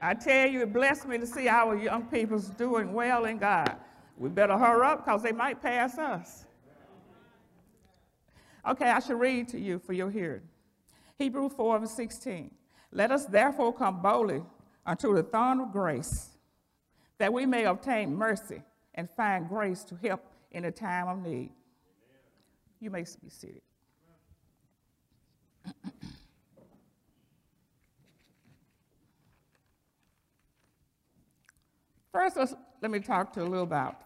I tell you, it blessed me to see our young people's doing well in God. We better hurry up because they might pass us. Okay, I should read to you for your hearing. Hebrew 4 and 16. Let us therefore come boldly unto the throne of grace, that we may obtain mercy and find grace to help in a time of need. You may be seated. First, let me talk to you a little about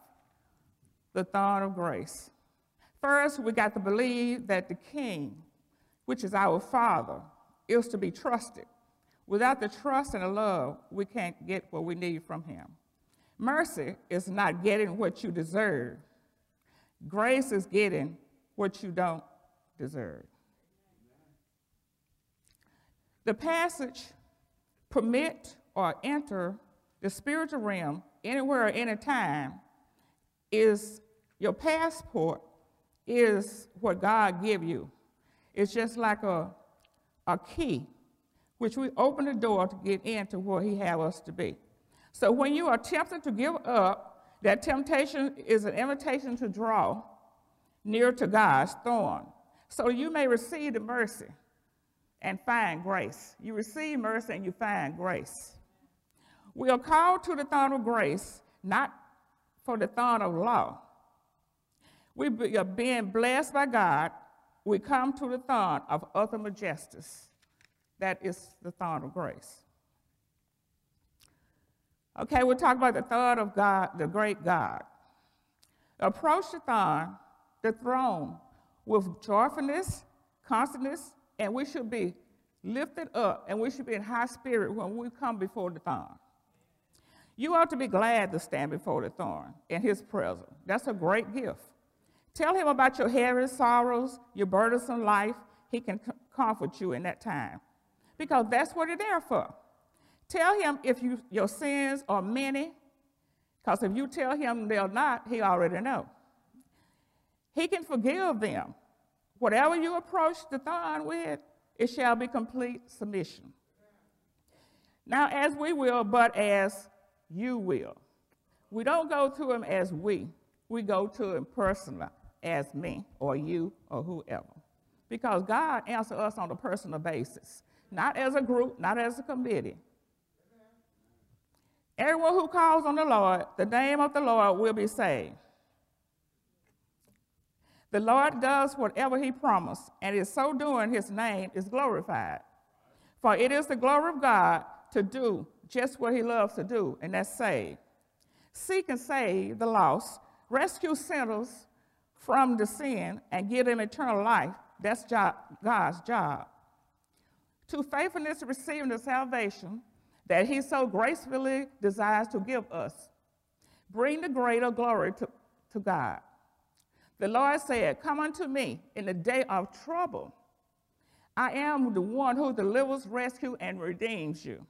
the throne of grace. First, we got to believe that the King, which is our Father, is to be trusted. Without the trust and the love, we can't get what we need from Him. Mercy is not getting what you deserve. Grace is getting what you don't deserve. The passage permit or enter the spiritual realm anywhere, anytime is your passport is what God give you. It's just like a, a key, which we open the door to get into where he have us to be. So when you are tempted to give up, that temptation is an invitation to draw near to God's throne. So you may receive the mercy and find grace. You receive mercy and you find grace. We are called to the throne of grace, not for the throne of law. We are being blessed by God. We come to the throne of ultimate justice. That is the throne of grace. Okay, we'll talk about the throne of God, the great God. Approach the throne, the throne, with joyfulness, constantness, and we should be lifted up and we should be in high spirit when we come before the throne. You ought to be glad to stand before the throne in his presence. That's a great gift. Tell him about your heavy sorrows, your burdensome life. He can comfort you in that time because that's what he's there for. Tell him if you, your sins are many, because if you tell him they're not, he already know. He can forgive them. Whatever you approach the throne with, it shall be complete submission. Now, as we will, but as you will. We don't go to him as we, we go to him personally as me or you or whoever. Because God answers us on a personal basis, not as a group, not as a committee. Everyone who calls on the Lord, the name of the Lord will be saved. The Lord does whatever he promised, and in so doing, his name is glorified. For it is the glory of God to do just what he loves to do, and that's save. Seek and save the lost, rescue sinners from the sin, and give them eternal life. That's job, God's job. To faithfulness receiving the salvation that he so gracefully desires to give us, bring the greater glory to, to God. The Lord said, Come unto me in the day of trouble. I am the one who delivers, rescues, and redeems you.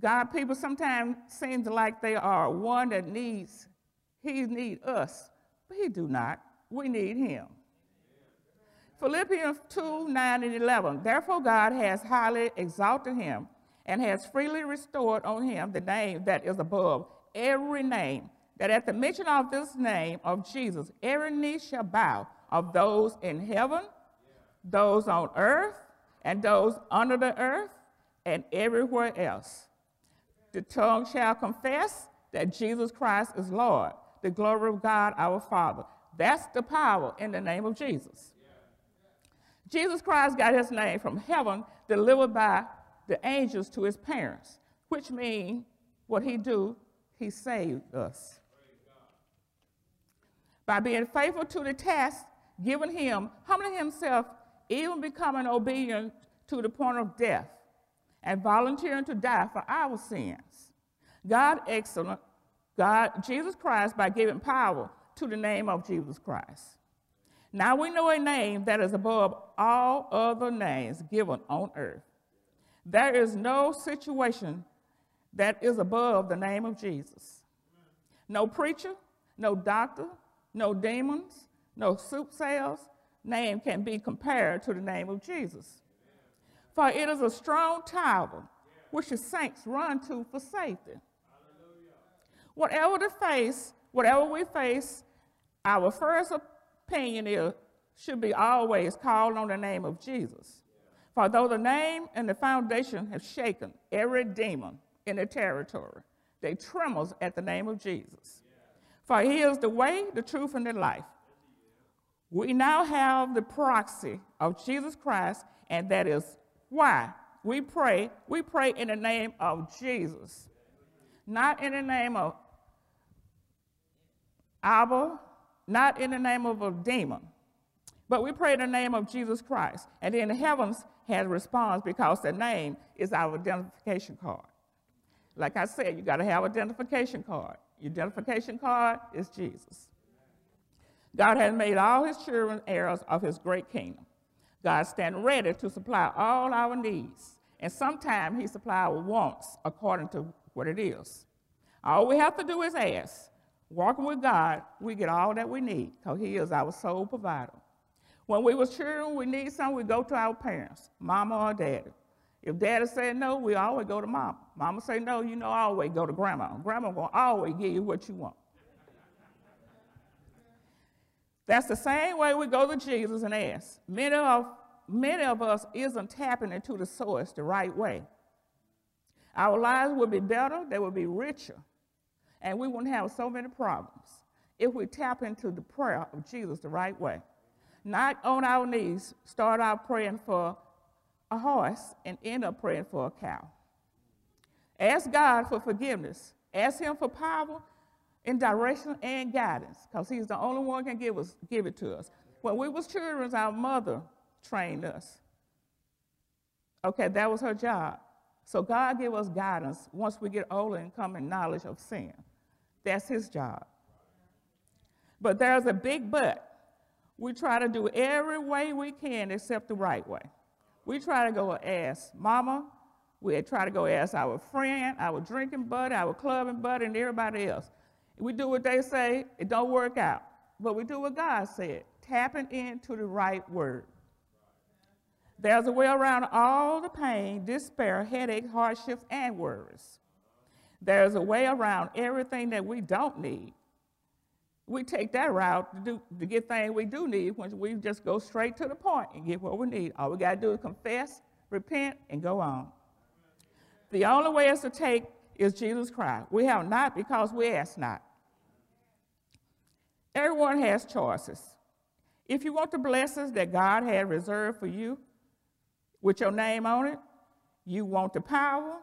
God people sometimes seem like they are one that needs, he need us, but he do not. We need him. Philippians 2, 9 and 11. Therefore God has highly exalted him and has freely restored on him the name that is above every name, that at the mention of this name of Jesus, every knee shall bow of those in heaven, those on earth, and those under the earth, and everywhere else the tongue shall confess that Jesus Christ is Lord, the glory of God our Father. That's the power in the name of Jesus. Jesus Christ got his name from heaven, delivered by the angels to his parents, which means what he do, he saved us. By being faithful to the task given him, humbling himself, even becoming obedient to the point of death, and volunteering to die for our sins. God excellent, God, Jesus Christ, by giving power to the name of Jesus Christ. Now we know a name that is above all other names given on earth. There is no situation that is above the name of Jesus. No preacher, no doctor, no demons, no soothsayers name can be compared to the name of Jesus. For it is a strong tower, which the saints run to for safety. Whatever the face, whatever we face, our first opinion is should be always called on the name of Jesus. For though the name and the foundation have shaken every demon in the territory, they trembles at the name of Jesus. For he is the way, the truth, and the life. We now have the proxy of Jesus Christ, and that is why we pray. We pray in the name of Jesus, not in the name of Abba, not in the name of a demon, but we pray in the name of Jesus Christ. And then the heavens has response because the name is our identification card. Like I said, you got to have identification card. Your identification card is Jesus. God has made all his children heirs of his great kingdom. God stands ready to supply all our needs. And sometimes he supplies our wants according to what it is. All we have to do is ask. Walking with God, we get all that we need because he is our sole provider. When we was children, we need something, we go to our parents, mama or daddy. If daddy said no, we always go to mama. Mama say no, you know, always go to grandma. Grandma will always give you what you want. That's the same way we go to Jesus and ask. Many of, many of us isn't tapping into the source the right way. Our lives would be better, they would be richer, and we wouldn't have so many problems if we tap into the prayer of Jesus the right way. Not on our knees, start out praying for a horse and end up praying for a cow. Ask God for forgiveness. Ask Him for power in direction and guidance, because He's the only one can give us give it to us. When we was children, our mother trained us. Okay, that was her job. So God give us guidance once we get older and come in knowledge of sin. That's His job. But there's a big but. We try to do every way we can except the right way. We try to go ask mama, we try to go ask our friend, our drinking buddy, our clubbing buddy, and everybody else. We do what they say, it don't work out. But we do what God said, tapping into the right word. There's a way around all the pain, despair, headache, hardships, and worries. There's a way around everything that we don't need. We take that route to, do, to get things we do need when we just go straight to the point and get what we need. All we got to do is confess, repent, and go on. The only way is to take is Jesus Christ. We have not because we ask not. Everyone has choices. If you want the blessings that God had reserved for you with your name on it, you want the power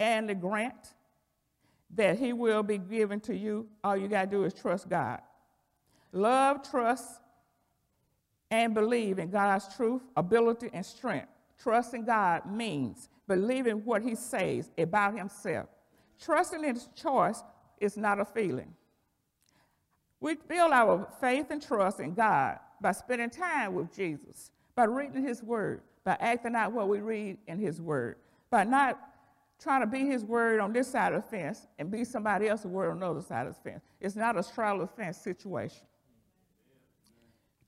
and the grant that He will be given to you. All you got to do is trust God. Love, trust, and believe in God's truth, ability, and strength. Trusting God means believing what He says about Himself. Trusting in His choice is not a feeling. We build our faith and trust in God by spending time with Jesus, by reading His Word, by acting out what we read in His Word, by not trying to be his word on this side of the fence and be somebody else's word on the other side of the fence. It's not a straddle fence situation.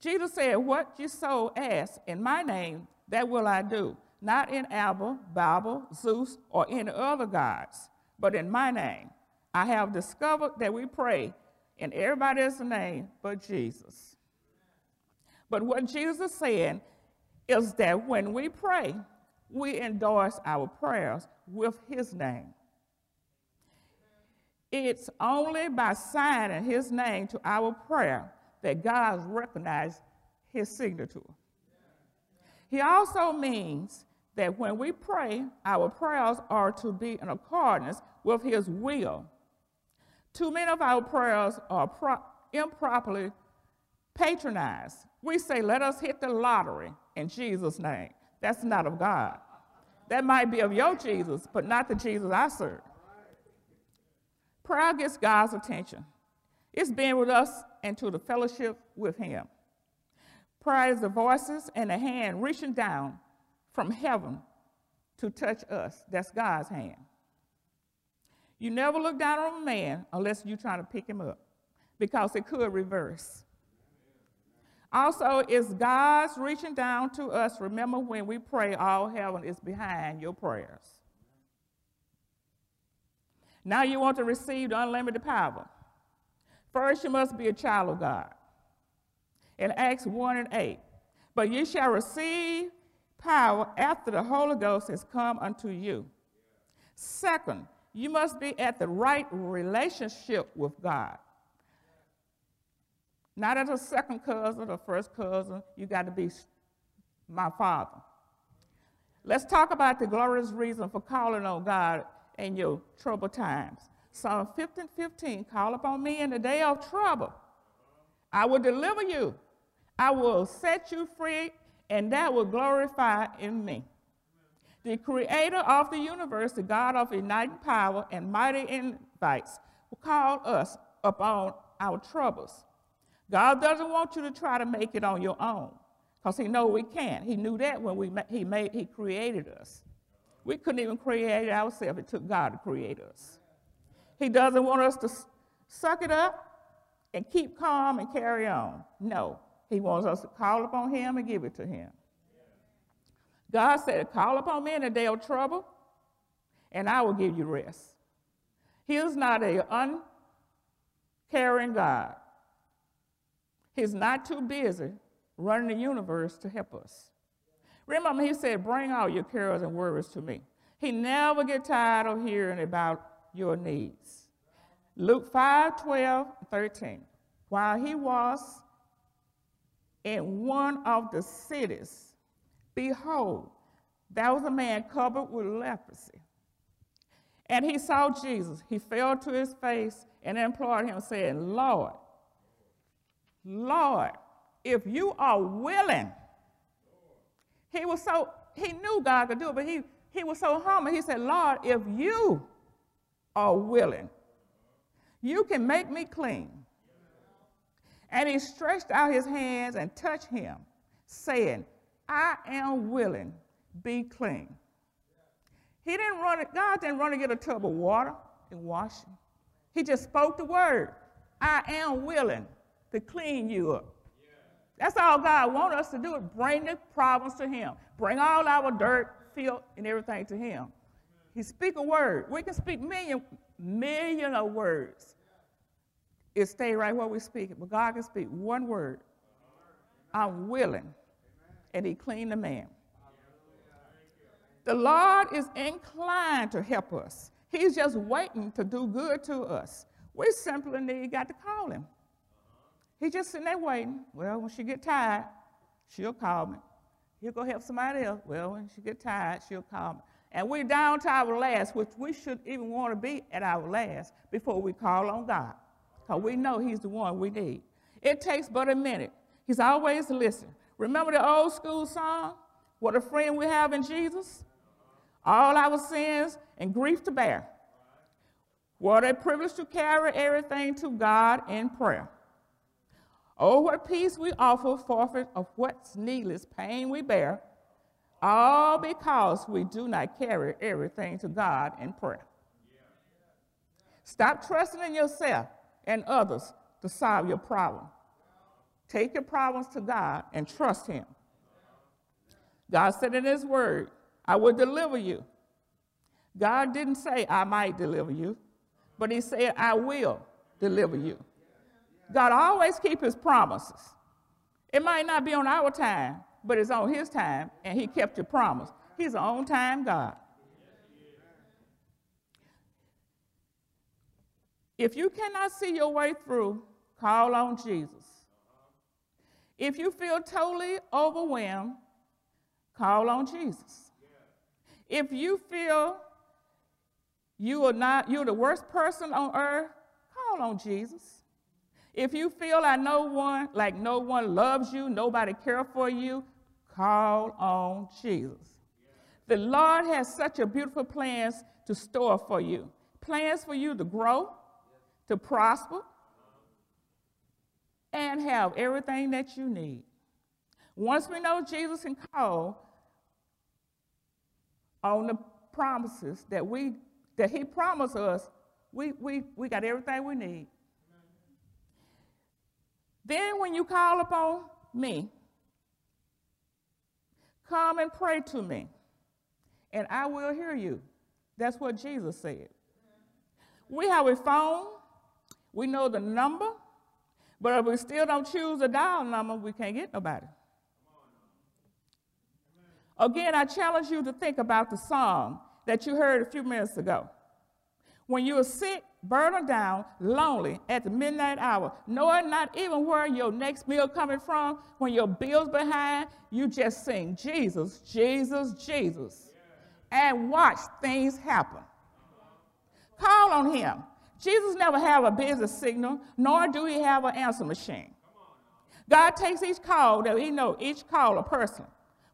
Jesus said, What you sow, ask in my name, that will I do. Not in Abba, Babel, Zeus, or any other gods, but in my name. I have discovered that we pray in everybody else's name but Jesus. But what Jesus said is that when we pray, we endorse our prayers with his name. It's only by signing his name to our prayer that God recognizes his signature. He also means that when we pray, our prayers are to be in accordance with his will. Too many of our prayers are pro- improperly patronized. We say, let us hit the lottery in Jesus' name. That's not of God. That might be of your Jesus, but not the Jesus I serve. Prayer gets God's attention. It's being with us and to the fellowship with Him. Prayer is the voices and the hand reaching down from heaven to touch us. That's God's hand. You never look down on a man unless you're trying to pick him up because it could reverse. Also, it's God's reaching down to us. Remember when we pray, all heaven is behind your prayers. Now you want to receive the unlimited power. First, you must be a child of God. In Acts 1 and 8, but you shall receive power after the Holy Ghost has come unto you. Second, you must be at the right relationship with God. Not as a second cousin or first cousin, you got to be my father. Let's talk about the glorious reason for calling on God in your troubled times. Psalm 15 15, call upon me in the day of trouble. I will deliver you. I will set you free, and that will glorify in me. The creator of the universe, the God of uniting power and mighty invites, will call us upon our troubles. God doesn't want you to try to make it on your own because he knows we can't. He knew that when we, he, made, he created us. We couldn't even create ourselves. It took God to create us. He doesn't want us to suck it up and keep calm and carry on. No, he wants us to call upon him and give it to him. God said, Call upon me in the day of trouble, and I will give you rest. He is not an uncaring God. He's not too busy running the universe to help us. Remember, he said, Bring all your cares and worries to me. He never get tired of hearing about your needs. Luke 5 12, 13. While he was in one of the cities, behold, there was a man covered with leprosy. And he saw Jesus. He fell to his face and implored him, saying, Lord, Lord, if you are willing, he was so, he knew God could do it, but he, he was so humble. He said, Lord, if you are willing, you can make me clean. And he stretched out his hands and touched him, saying, I am willing, be clean. He didn't run God didn't run to get a tub of water and wash him. He just spoke the word. I am willing to clean you up. That's all God wants us to do, is bring the problems to him. Bring all our dirt, filth, and everything to him. He speak a word. We can speak million, million of words. It stay right where we speak it. But God can speak one word. I'm willing. And he cleaned the man. The Lord is inclined to help us. He's just waiting to do good to us. We simply need got to call him. He's just sitting there waiting. Well, when she get tired, she'll call me. He'll go help somebody else. Well, when she get tired, she'll call me. And we're down to our last, which we should even want to be at our last before we call on God. Because we know He's the one we need. It takes but a minute. He's always listening. Remember the old school song? What a friend we have in Jesus? All our sins and grief to bear. What a privilege to carry everything to God in prayer. Oh, what peace we offer, forfeit of what's needless pain we bear, all because we do not carry everything to God in prayer. Stop trusting in yourself and others to solve your problem. Take your problems to God and trust Him. God said in His Word, I will deliver you. God didn't say, I might deliver you, but He said, I will deliver you. God always keep his promises. It might not be on our time, but it's on his time, and he kept your promise. He's an on time God. If you cannot see your way through, call on Jesus. If you feel totally overwhelmed, call on Jesus. If you feel you are not you're the worst person on earth, call on Jesus. If you feel like no one, like no one loves you, nobody cares for you, call on Jesus. The Lord has such a beautiful plans to store for you. Plans for you to grow, to prosper, and have everything that you need. Once we know Jesus can call on the promises that we that He promised us, we, we, we got everything we need. Then, when you call upon me, come and pray to me, and I will hear you. That's what Jesus said. We have a phone, we know the number, but if we still don't choose a dial number, we can't get nobody. Again, I challenge you to think about the song that you heard a few minutes ago. When you are sick, burdened down, lonely at the midnight hour, knowing not even where your next meal coming from, when your bill's behind, you just sing Jesus, Jesus, Jesus, and watch things happen. Call on him. Jesus never have a busy signal, nor do he have an answer machine. God takes each call that he know each call a person.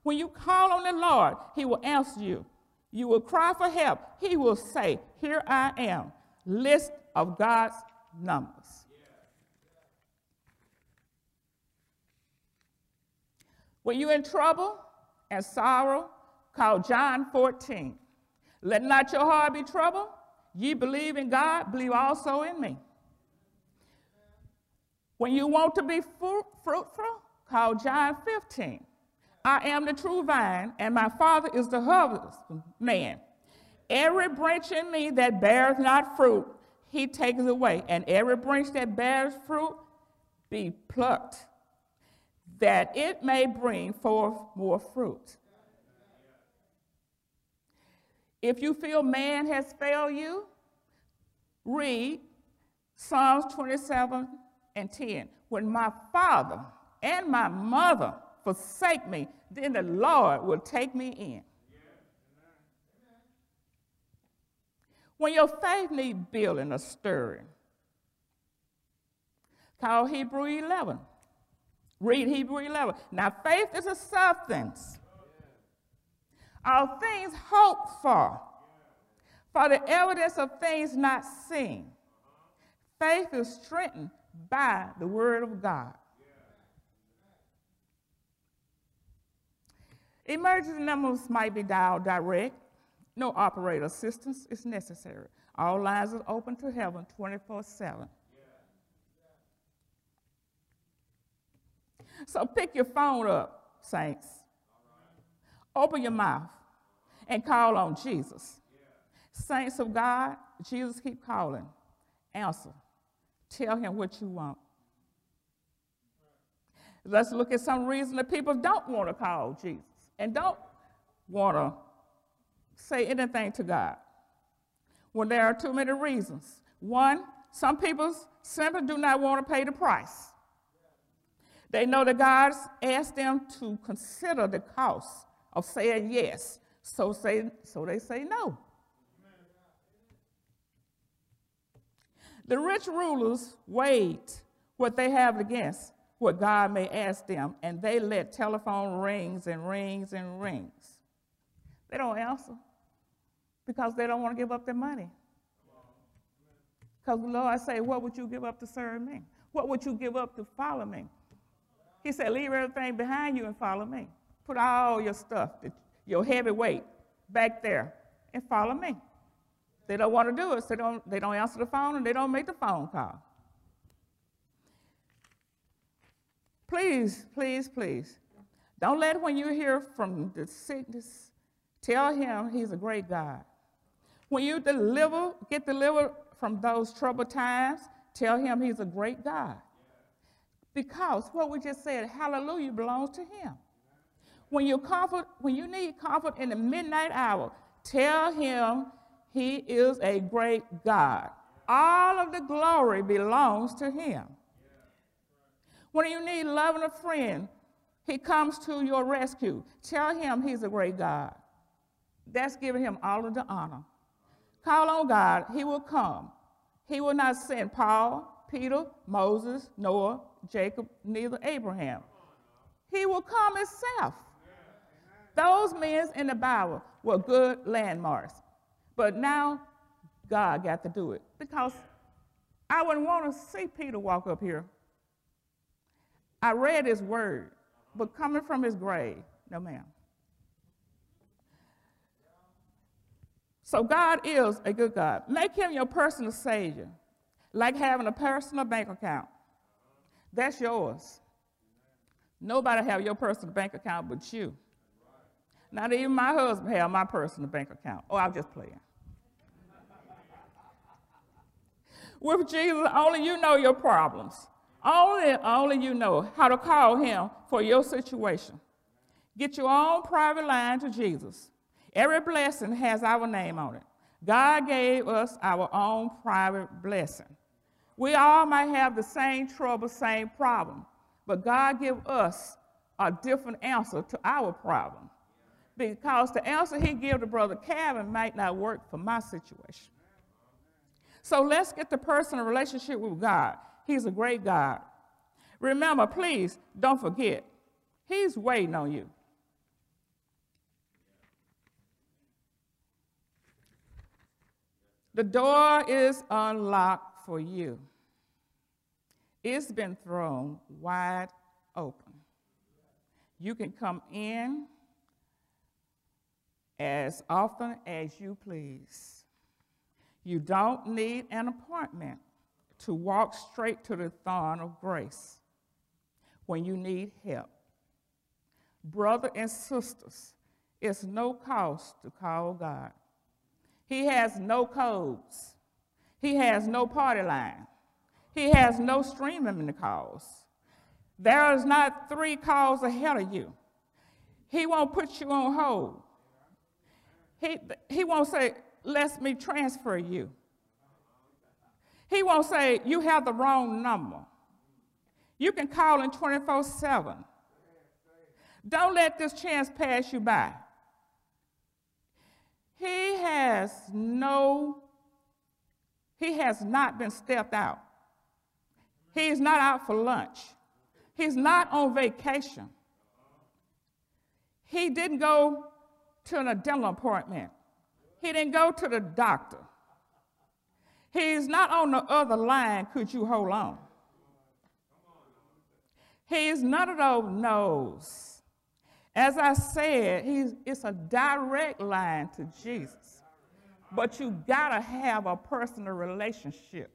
When you call on the Lord, he will answer you. You will cry for help. He will say, Here I am. List of God's numbers. When you're in trouble and sorrow, call John 14. Let not your heart be troubled. Ye believe in God, believe also in me. When you want to be fruitful, call John 15. I am the true vine, and my Father is the husbandman. Every branch in me that bears not fruit, he takes away. And every branch that bears fruit, be plucked, that it may bring forth more fruit. If you feel man has failed you, read Psalms 27 and 10. When my father and my mother forsake me, then the Lord will take me in. When your faith needs building or stirring, call Hebrew 11. Read Hebrew 11. Now, faith is a substance of things hoped for, for the evidence of things not seen. Faith is strengthened by the word of God. Emergency numbers might be dialed direct. No operator assistance is necessary. All lines are open to heaven 24 7. So pick your phone up, saints. Open your mouth and call on Jesus. Saints of God, Jesus keep calling. Answer. Tell him what you want. Let's look at some reason that people don't want to call Jesus and don't want to say anything to God. Well, there are too many reasons. One, some people simply do not want to pay the price. They know that God's asked them to consider the cost of saying yes, so, say, so they say no. The rich rulers weighed what they have against what God may ask them, and they let telephone rings and rings and rings. They don't answer because they don't want to give up their money. Because the Lord say, What would you give up to serve me? What would you give up to follow me? He said, Leave everything behind you and follow me. Put all your stuff, your heavy weight, back there and follow me. They don't want to do it, so they don't, they don't answer the phone and they don't make the phone call. Please, please, please, don't let when you hear from the sickness, tell him he's a great God. When you deliver, get delivered from those troubled times, tell him he's a great God. Because what we just said, hallelujah, belongs to him. When you comfort, when you need comfort in the midnight hour, tell him he is a great God. All of the glory belongs to him. When you need love and a friend, he comes to your rescue. Tell him he's a great God. That's giving him all of the honor. Call on God, he will come. He will not send Paul, Peter, Moses, Noah, Jacob, neither Abraham. He will come himself. Those men in the Bible were good landmarks. But now God got to do it because I wouldn't want to see Peter walk up here I read his word, but coming from his grave, no ma'am. So God is a good God. Make him your personal savior, like having a personal bank account. That's yours. Nobody have your personal bank account but you. Not even my husband have my personal bank account. Oh, I'm just playing. With Jesus, only you know your problems. Only, only you know how to call him for your situation. Get your own private line to Jesus. Every blessing has our name on it. God gave us our own private blessing. We all might have the same trouble, same problem, but God give us a different answer to our problem. Because the answer he gave to Brother Calvin might not work for my situation. So let's get the personal relationship with God. He's a great God. Remember, please don't forget, He's waiting on you. The door is unlocked for you. It's been thrown wide open. You can come in as often as you please. You don't need an appointment to walk straight to the throne of grace when you need help. Brother and sisters, it's no cost to call God. He has no codes. He has no party line. He has no streaming in the calls. There is not three calls ahead of you. He won't put you on hold. He, he won't say, let me transfer you. He won't say, you have the wrong number. You can call in 24 7. Don't let this chance pass you by. He has no, he has not been stepped out. He's not out for lunch. He's not on vacation. He didn't go to an dental appointment. He didn't go to the doctor. He's not on the other line. Could you hold on? He's none of those no's. As I said, he's, it's a direct line to Jesus. But you gotta have a personal relationship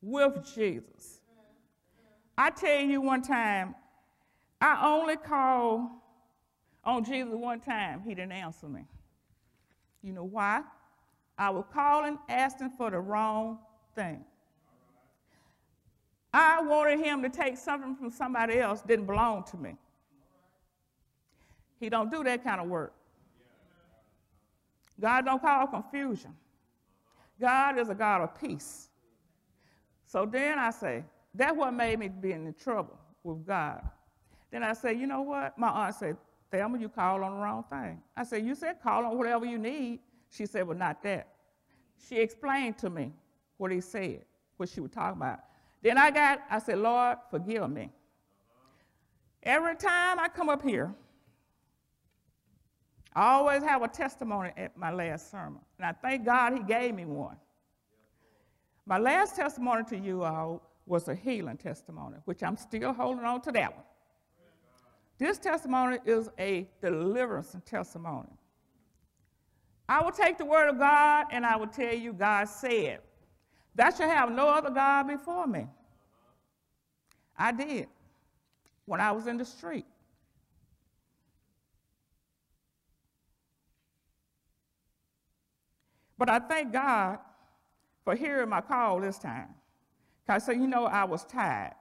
with Jesus. I tell you one time, I only called on Jesus one time. He didn't answer me. You know why? I was calling, asking for the wrong thing. I wanted him to take something from somebody else didn't belong to me. He don't do that kind of work. God don't call confusion. God is a God of peace. So then I say, that's what made me be in trouble with God. Then I say, you know what? My aunt said, Thelma, you called on the wrong thing. I said, you said call on whatever you need. She said, well, not that. She explained to me what he said, what she was talking about. Then I got, I said, Lord, forgive me. Every time I come up here, I always have a testimony at my last sermon, and I thank God He gave me one. My last testimony to you all was a healing testimony, which I'm still holding on to that one. This testimony is a deliverance testimony. I will take the word of God and I will tell you God said, That shall have no other God before me. I did when I was in the street. But I thank God for hearing my call this time. Because, so, you know, I was tired.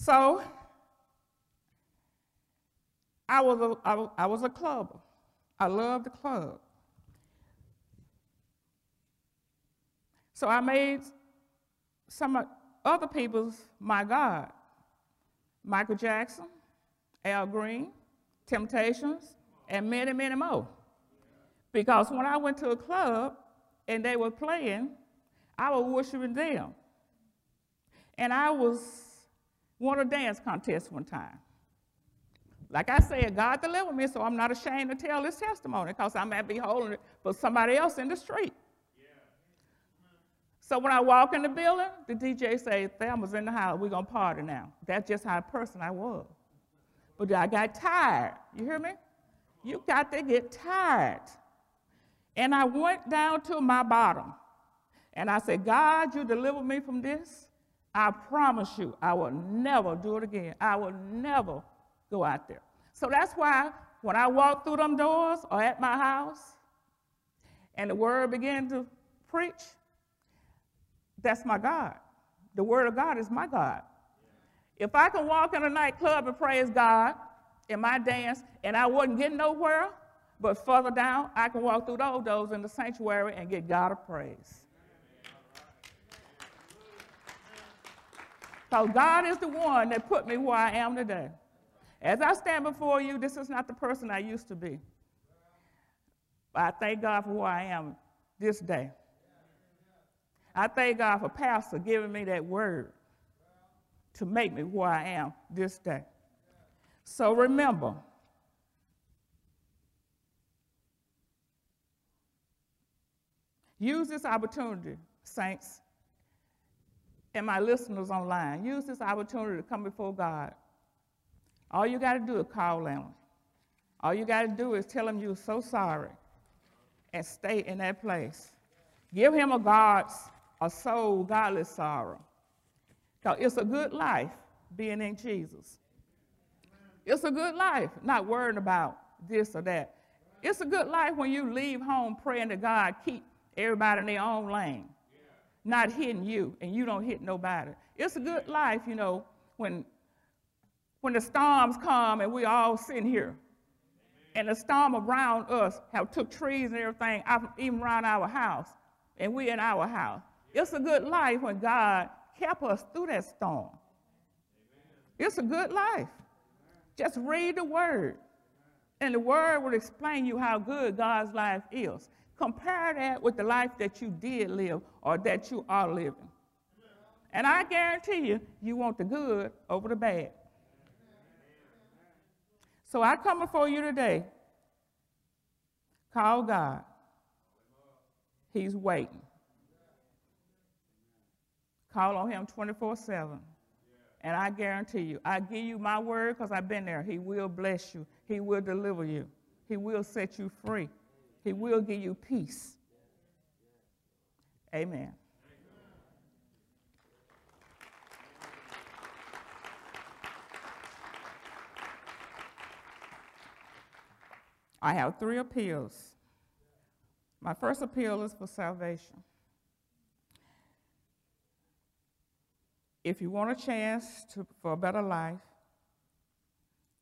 So, I was a, I, was a clubber. I loved the club. So I made some other people's my God. Michael Jackson, Al Green, Temptations, and many, many more. Because when I went to a club and they were playing, I was worshiping them. And I was won a dance contest one time. Like I said, God delivered me, so I'm not ashamed to tell this testimony because I might be holding it for somebody else in the street. So when I walk in the building, the DJ say, Thelma's in the house, we're gonna party now. That's just how a person I was. But I got tired. You hear me? You got to get tired. And I went down to my bottom and I said, God, you delivered me from this. I promise you, I will never do it again. I will never go out there. So that's why when I walk through them doors or at my house and the word began to preach, that's my God. The Word of God is my God. If I can walk in a nightclub and praise God in my dance and I wasn't getting nowhere, but further down, I can walk through those doors in the sanctuary and get God a praise. So God is the one that put me where I am today. As I stand before you, this is not the person I used to be. But I thank God for where I am this day. I thank God for Pastor giving me that word to make me where I am this day. So remember, use this opportunity, saints, and my listeners online. Use this opportunity to come before God. All you got to do is call him. All you got to do is tell him you're so sorry and stay in that place. Give him a God's, a soul, godly sorrow. Because it's a good life being in Jesus. It's a good life, not worrying about this or that. It's a good life when you leave home praying to God, keep everybody in their own lane, not hitting you, and you don't hit nobody. It's a good life, you know, when, when the storms come and we all sitting here, and the storm around us have took trees and everything, even around our house, and we in our house. It's a good life when God kept us through that storm. It's a good life. Just read the word. And the word will explain you how good God's life is. Compare that with the life that you did live or that you are living. And I guarantee you, you want the good over the bad. So I come before you today. Call God. He's waiting. Call on him 24 7. And I guarantee you, I give you my word because I've been there. He will bless you, He will deliver you, He will set you free, He will give you peace. Amen. I have three appeals. My first appeal is for salvation. If you want a chance to, for a better life,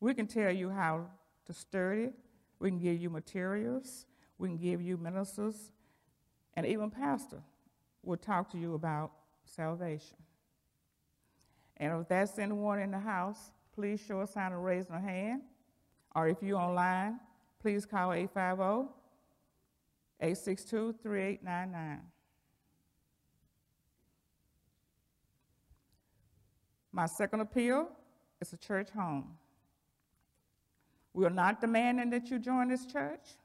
we can tell you how to study. it. We can give you materials. We can give you ministers. And even pastor will talk to you about salvation. And if that's anyone in the house, please show a sign of raising a hand. Or if you're online, please call 850 862 3899. My second appeal is a church home. We are not demanding that you join this church,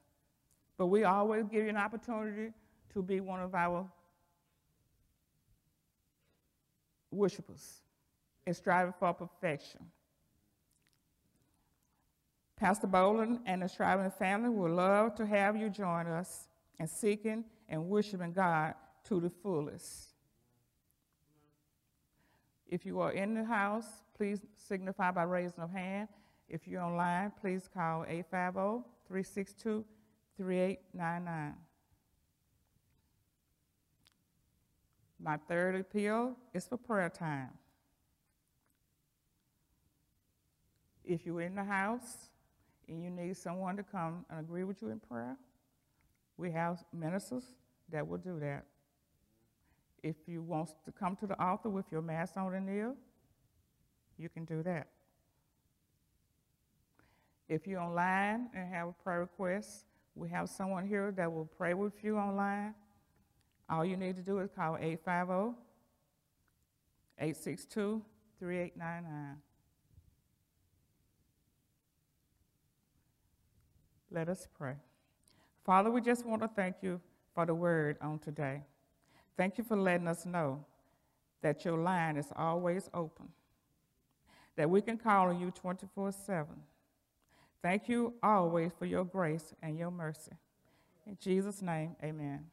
but we always give you an opportunity to be one of our worshipers and striving for perfection. Pastor Boland and the Striving family would love to have you join us in seeking and worshiping God to the fullest. If you are in the house, please signify by raising of hand. If you're online, please call oh, 850-362-3899. My third appeal is for prayer time. If you're in the house and you need someone to come and agree with you in prayer, we have ministers that will do that. If you want to come to the altar with your mask on and kneel, you can do that. If you're online and have a prayer request, we have someone here that will pray with you online. All you need to do is call 850 862 3899. Let us pray. Father, we just want to thank you for the word on today. Thank you for letting us know that your line is always open, that we can call on you 24 7. Thank you always for your grace and your mercy. In Jesus' name, amen.